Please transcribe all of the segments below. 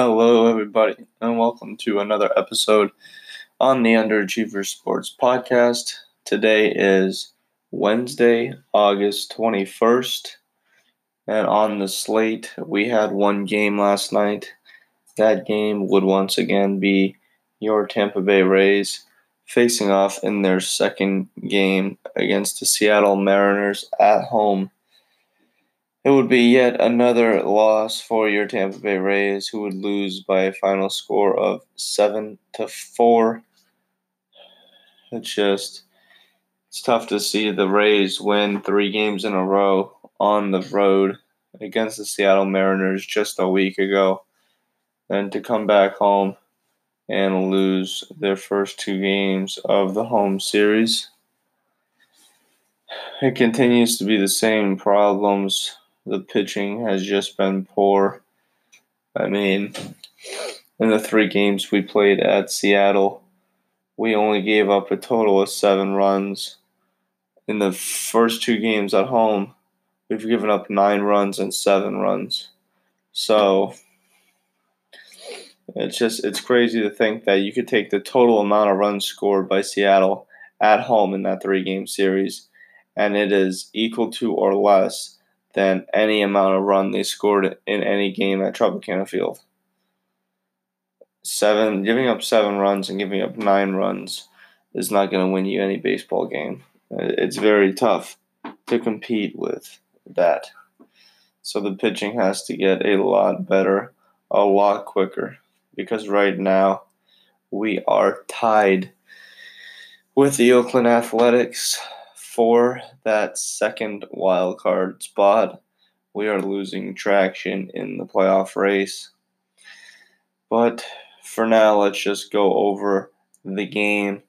Hello, everybody, and welcome to another episode on the Underachiever Sports Podcast. Today is Wednesday, August 21st, and on the slate, we had one game last night. That game would once again be your Tampa Bay Rays facing off in their second game against the Seattle Mariners at home. It would be yet another loss for your Tampa Bay Rays, who would lose by a final score of seven to four. It's just it's tough to see the Rays win three games in a row on the road against the Seattle Mariners just a week ago, and to come back home and lose their first two games of the home series. It continues to be the same problems the pitching has just been poor. I mean, in the three games we played at Seattle, we only gave up a total of seven runs. In the first two games at home, we've given up nine runs and seven runs. So it's just it's crazy to think that you could take the total amount of runs scored by Seattle at home in that three game series and it is equal to or less than any amount of run they scored in any game at Tropicana Field. Seven giving up seven runs and giving up nine runs is not going to win you any baseball game. Uh, it's very tough to compete with that. So the pitching has to get a lot better, a lot quicker, because right now we are tied with the Oakland Athletics for that second wild card spot. We are losing traction in the playoff race. But for now, let's just go over the game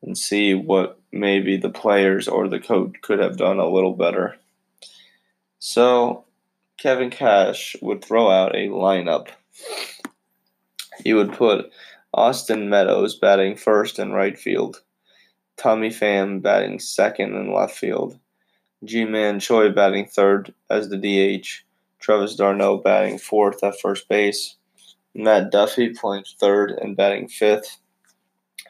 and see what maybe the players or the coach could have done a little better. So, Kevin Cash would throw out a lineup. He would put Austin Meadows batting first in right field. Tommy Pham batting second in left field. Ji-Man Choi batting third as the DH. Travis d'Arnaud batting fourth at first base. Matt Duffy playing third and batting fifth.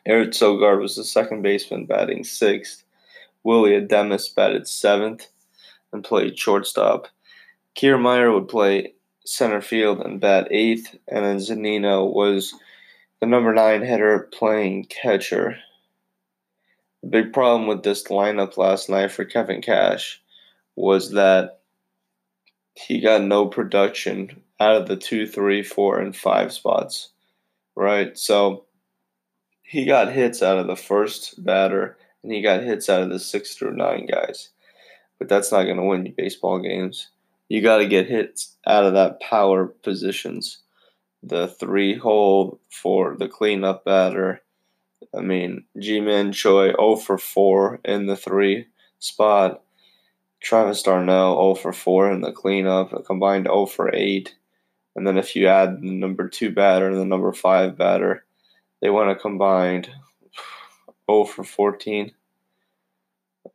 Eric Sogard was the second baseman batting sixth. Willy Adames batted seventh and played shortstop. Kiermaier would play center field and bat eighth, and then Zunino was the number nine hitter playing catcher. The big problem with this lineup last night for Kevin Cash was that he got no production out of the two, three, four, and five spots. Right? So he got hits out of the first batter and he got hits out of the six through nine guys. But that's not going to win you baseball games. You got to get hits out of that power positions. The three hole for the cleanup batter I mean, Ji-Man Choi 0 for 4 in the 3 spot. Travis d'Arnaud 0 for 4 in the cleanup, a combined 0 for 8. And then if you add the number 2 batter and the number 5 batter, they went a combined 0 for 14.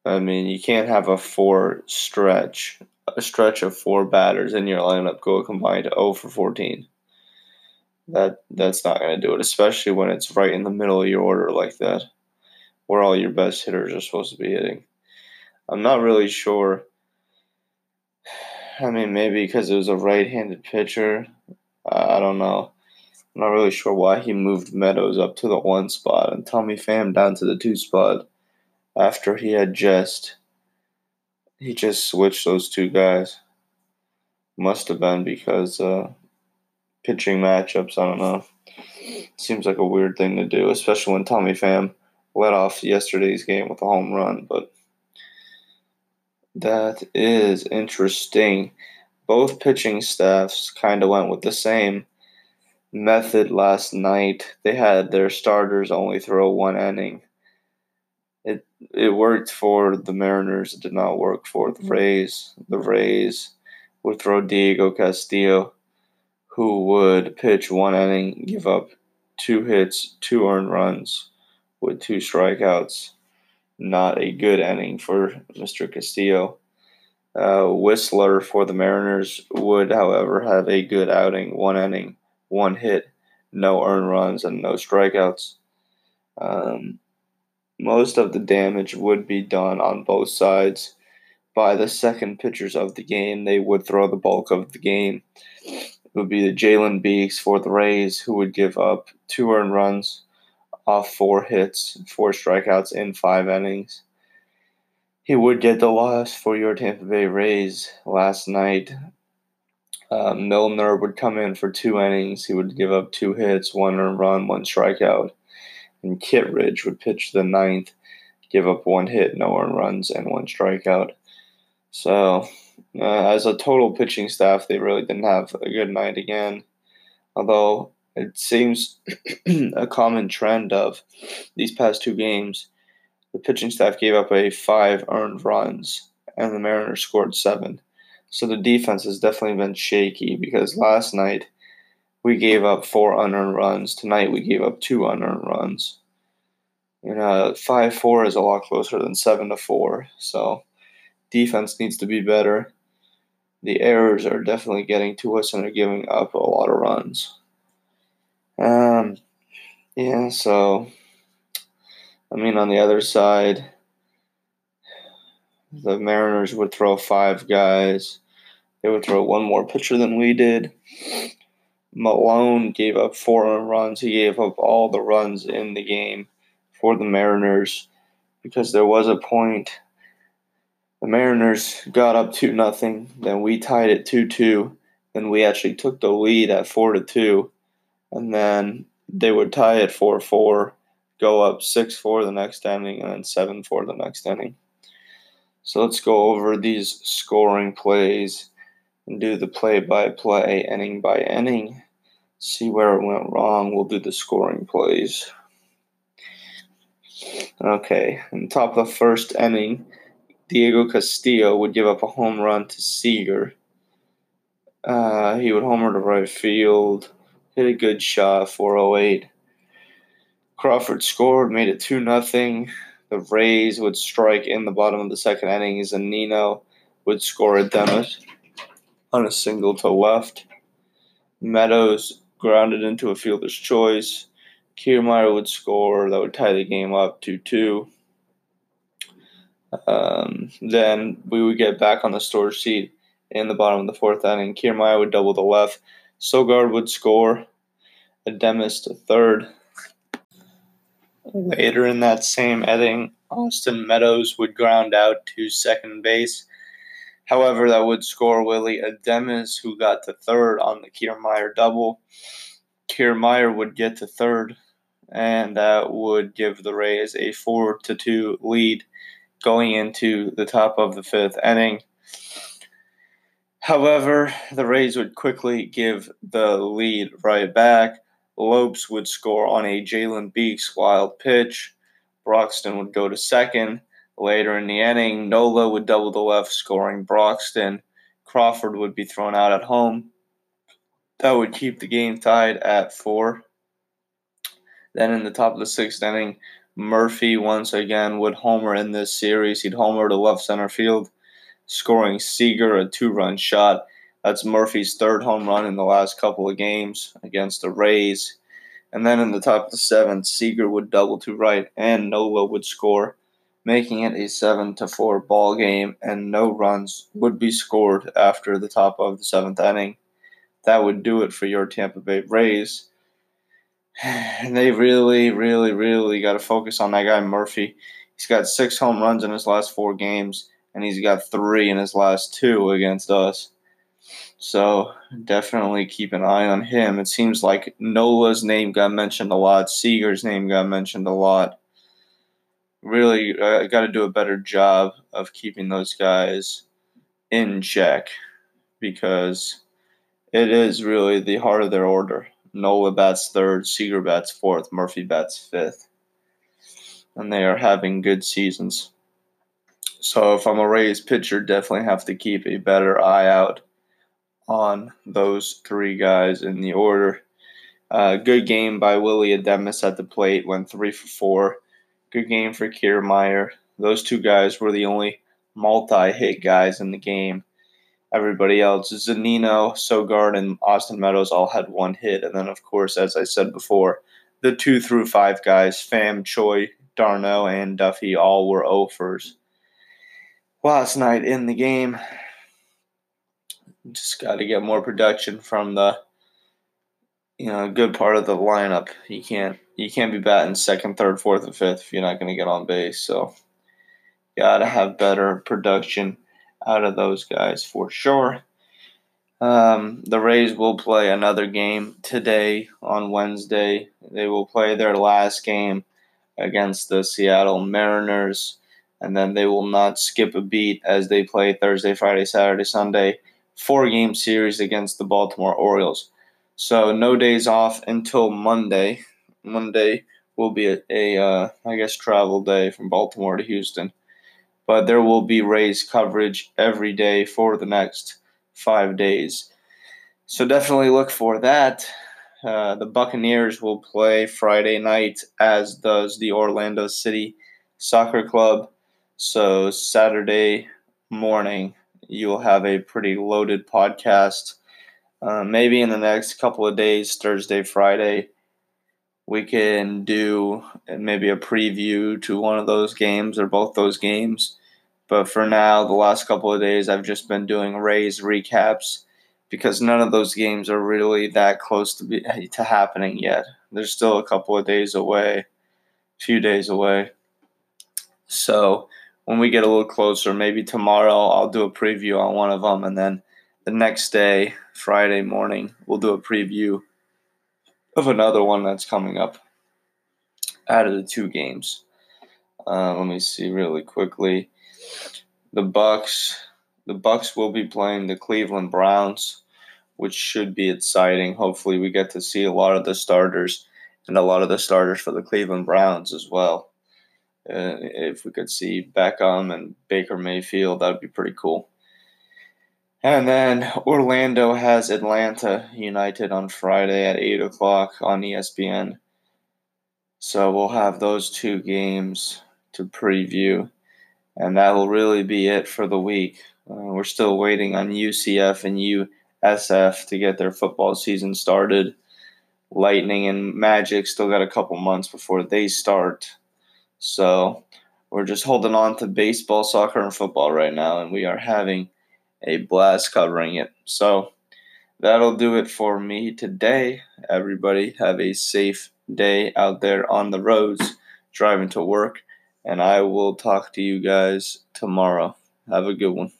I mean, you can't have a four stretch, a stretch of four batters in your lineup go combined 0 for 14 that that's not going to do it, especially when it's right in the middle of your order like that, where all your best hitters are supposed to be hitting. I'm not really sure. I mean, maybe because it was a right-handed pitcher. I don't know. I'm not really sure why he moved Meadows up to the one spot and Tommy Pham down to the two spot after he had just he just switched those two guys. Must have been because uh, pitching matchups. I don't know. Seems like a weird thing to do, especially when Tommy Pham led off yesterday's game with a home run. But that is interesting. Both pitching staffs kind of went with the same method last night. They had their starters only throw one inning. It it worked for the Mariners. It did not work for the mm-hmm. Rays. The Rays would throw Diego Castillo who would pitch one inning, give up two hits, two earned runs with two strikeouts. Not a good inning for Mr. Castillo. Uh, Wisler for the Mariners would, however, have a good outing, one inning, one hit, no earned runs, and no strikeouts. Um, most of the damage would be done on both sides by the second pitchers of the game. They would throw the bulk of the game. It would be the Jalen Beeks for the Rays, who would give up two earned runs off four hits, four strikeouts in five innings. He would get the loss for your Tampa Bay Rays last night. Uh, Milner would come in for two innings. He would give up two hits, one earned run, one strikeout. And Kittredge would pitch the ninth, give up one hit, no earned runs, and one strikeout. So, uh, as a total pitching staff, they really didn't have a good night again. Although it seems a common trend of these past two games, the pitching staff gave up a five earned runs, and the Mariners scored seven. So the defense has definitely been shaky because last night we gave up four unearned runs. Tonight we gave up two unearned runs. You know, five four is a lot closer than seven to four. So defense needs to be better. The errors are definitely getting to us and are giving up a lot of runs. Um, yeah. So, I mean, on the other side, the Mariners would throw five guys. They would throw one more pitcher than we did. Milone gave up four runs. He gave up all the runs in the game for the Mariners because there was a point the Mariners got up two nothing, then we tied it two two, then we actually took the lead at four to two, and then they would tie it four four, go up six four the next inning, and then seven four the next inning. So let's go over these scoring plays and do the play by play, inning by inning. See where it went wrong. We'll do the scoring plays. Okay, in top of the first inning, Diego Castillo would give up a home run to Seager. Uh, he would homer to right field, hit a good shot, 408. Crawford scored, made it 2 0. The Rays would strike in the bottom of the second inning, Zunino would score Adames on a single to left. Meadows grounded into a fielder's choice. Kiermaier would score. That would tie the game up 2 2. Um, then we would get back on the score sheet in the bottom of the fourth inning. Kiermaier would double the left. Sogard would score. Adames to third. Later in that same inning, Austin Meadows would ground out to second base. However, that would score Willy Adames, who got to third on the Kiermaier double. Kiermaier would get to third, and that would give the Rays a four to two lead going into the top of the fifth inning. However, the Rays would quickly give the lead right back. Lopes would score on a Jalen Beeks wild pitch. Broxton would go to second. Later in the inning, Nola would double the left, scoring Broxton. Crawford would be thrown out at home. That would keep the game tied at four. Then in the top of the sixth inning, Murphy once again would homer in this series. He'd homer to left center field, scoring Seager a two run shot. That's Murphy's third home run in the last couple of games against the Rays. And then in the top of the seventh, Seager would double to right and Nola would score, making it a seven to four ball game, and no runs would be scored after the top of the seventh inning. That would do it for your Tampa Bay Rays. And they really, really, really got to focus on that guy Murphy. He's got six home runs in his last four games, and he's got three in his last two against us. So definitely keep an eye on him. It seems like Nola's name got mentioned a lot. Seager's name got mentioned a lot. Really, uh, I got to do a better job of keeping those guys in check because it is really the heart of their order. Nola bats third, Seager bats fourth, Murphy bats fifth. And they are having good seasons. So if I'm a Rays pitcher, definitely have to keep a better eye out on those three guys in the order. Uh, good game by Willy Adames at the plate, went three for four. Good game for Kiermaier. Those two guys were the only multi-hit guys in the game. Everybody else. Zunino, Sogard, and Austin Meadows all had one hit. And then, of course, as I said before, the two through five guys, Pham, Choi, d'Arnaud, and Duffy, all were offers last night in the game. Just got to get more production from the you know good part of the lineup. You can't you can't be batting second, third, fourth, and fifth if you're not going to get on base. So got to have better production out of those guys for sure. Um, the Rays will play another game today on Wednesday. They will play their last game against the Seattle Mariners, and then they will not skip a beat as they play Thursday, Friday, Saturday, Sunday, four game series against the Baltimore Orioles. So no days off until Monday. Monday will be a, a uh, I guess travel day from Baltimore to Houston but there will be Rays coverage every day for the next five days. So definitely look for that. Uh, the Buccaneers will play Friday night, as does the Orlando City Soccer Club. So Saturday morning, you'll have a pretty loaded podcast. Uh, maybe in the next couple of days, Thursday, Friday, we can do maybe a preview to one of those games or both those games. But for now, the last couple of days, I've just been doing Rays recaps because none of those games are really that close to be to happening yet. They're still a couple of days away, a few days away. So when we get a little closer, maybe tomorrow I'll do a preview on one of them, and then the next day, Friday morning, we'll do a preview of another one that's coming up out of the two games. Uh, let me see really quickly. The Bucks, the Bucks will be playing the Cleveland Browns, which should be exciting. Hopefully, we get to see a lot of the starters and a lot of the starters for the Cleveland Browns as well. Uh, if we could see Beckham and Baker Mayfield, that would be pretty cool. And then Orlando has Atlanta United on Friday at 8 o'clock on ESPN. So we'll have those two games to preview and that will really be it for the week. Uh, we're still waiting on UCF and USF to get their football season started. Lightning and Magic still got a couple months before they start. So we're just holding on to baseball, soccer, and football right now, and we are having a blast covering it. So that'll do it for me today. Everybody have a safe day out there on the roads, driving to work and I will talk to you guys tomorrow. Have a good one.